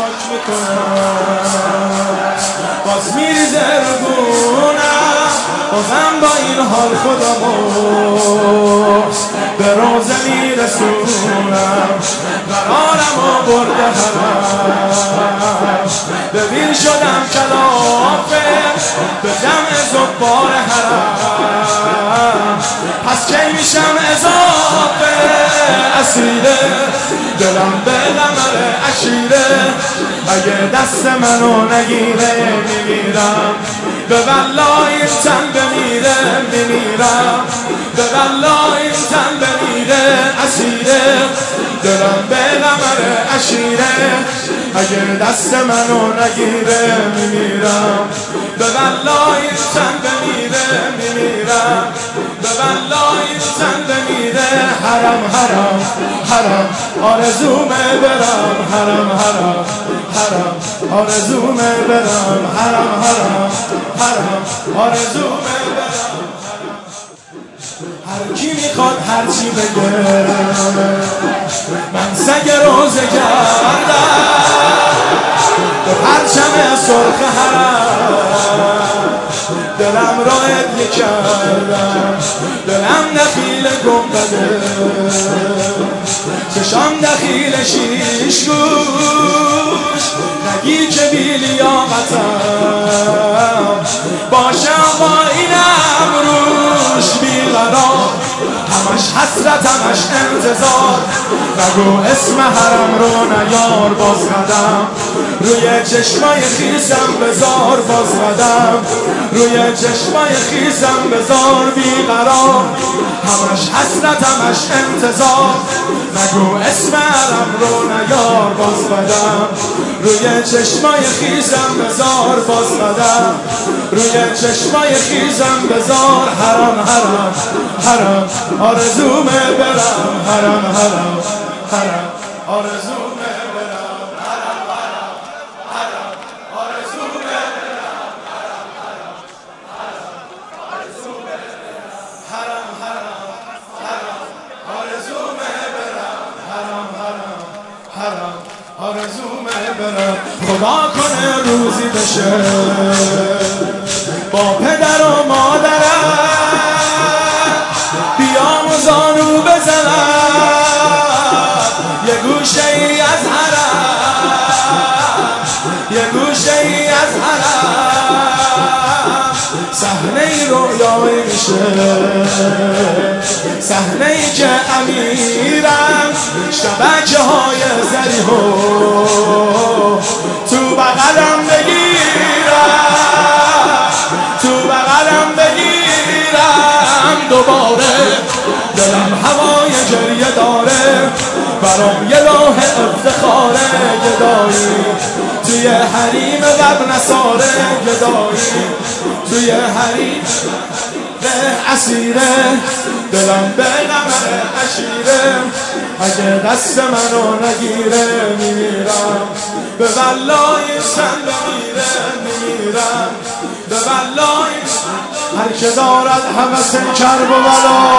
پاک می‌کنم باز میریزه رگونم بازم با این حال خودمو به روزه میرسونم. قرارم و برده حرم ببین شدم کلافه. به جمع زبار حرم پس کی میشم اضافه؟ اسیره دلم به اگه دست منو نگیره میمیرم به والله تن بمیره میمیرم به والله تن بمیره اسیره. دلم به قمر اشیره. اگه دست منو نگیره میمیرم به والله تن بمیره. حرم حرم حرم آرزومه برم حرم حرم حرم آرزومه برم حرم حرم حرم آرزومه برم هر کی می‌خواد هر چی بگه. من سگ روزه کردم پرچم سرخ حرم دلم را ادیه کردم دلم نخیل گنبده. چشام دخیل شیش گوش نگی که بی همش حسرت همش انتظار. نگو اسم حرم رو نیار باز قدم. روی چشمای خیزم بزار باز قدم. روی چشمای خیزم بزار بیقرار همش حسرت همش انتظار. نگو اسم حرم رو نیار باز قدم. روی چشمای خیزم بزار باز قدم. روی چشمای خیزم بزار حرم حرم. حرم آرزومه برم حرم حرم حرم آرزومه برم. حرم حرم حرم آرزومه برم. حرم حرم حرم آرزومه برم. حرم حرم حرم آرزومه برم. خدا کنه روزی بشه. با پدر و صحنه ای رویایی میشه. صحنه ای که امیرم شبکه های زری تو بغلم بگیرم. تو بغلم بگیرم. دوباره دلم هوای جریه داره. برام یه راه افتخاره گدایی توی حریم غب نساره گدایی توی حریم به اسیره دلم به نمه اشیره اگه دست منو نگیره میمیرم به والله سن بمیره میمیرم به والله هر که دارد حوث کرب و بلا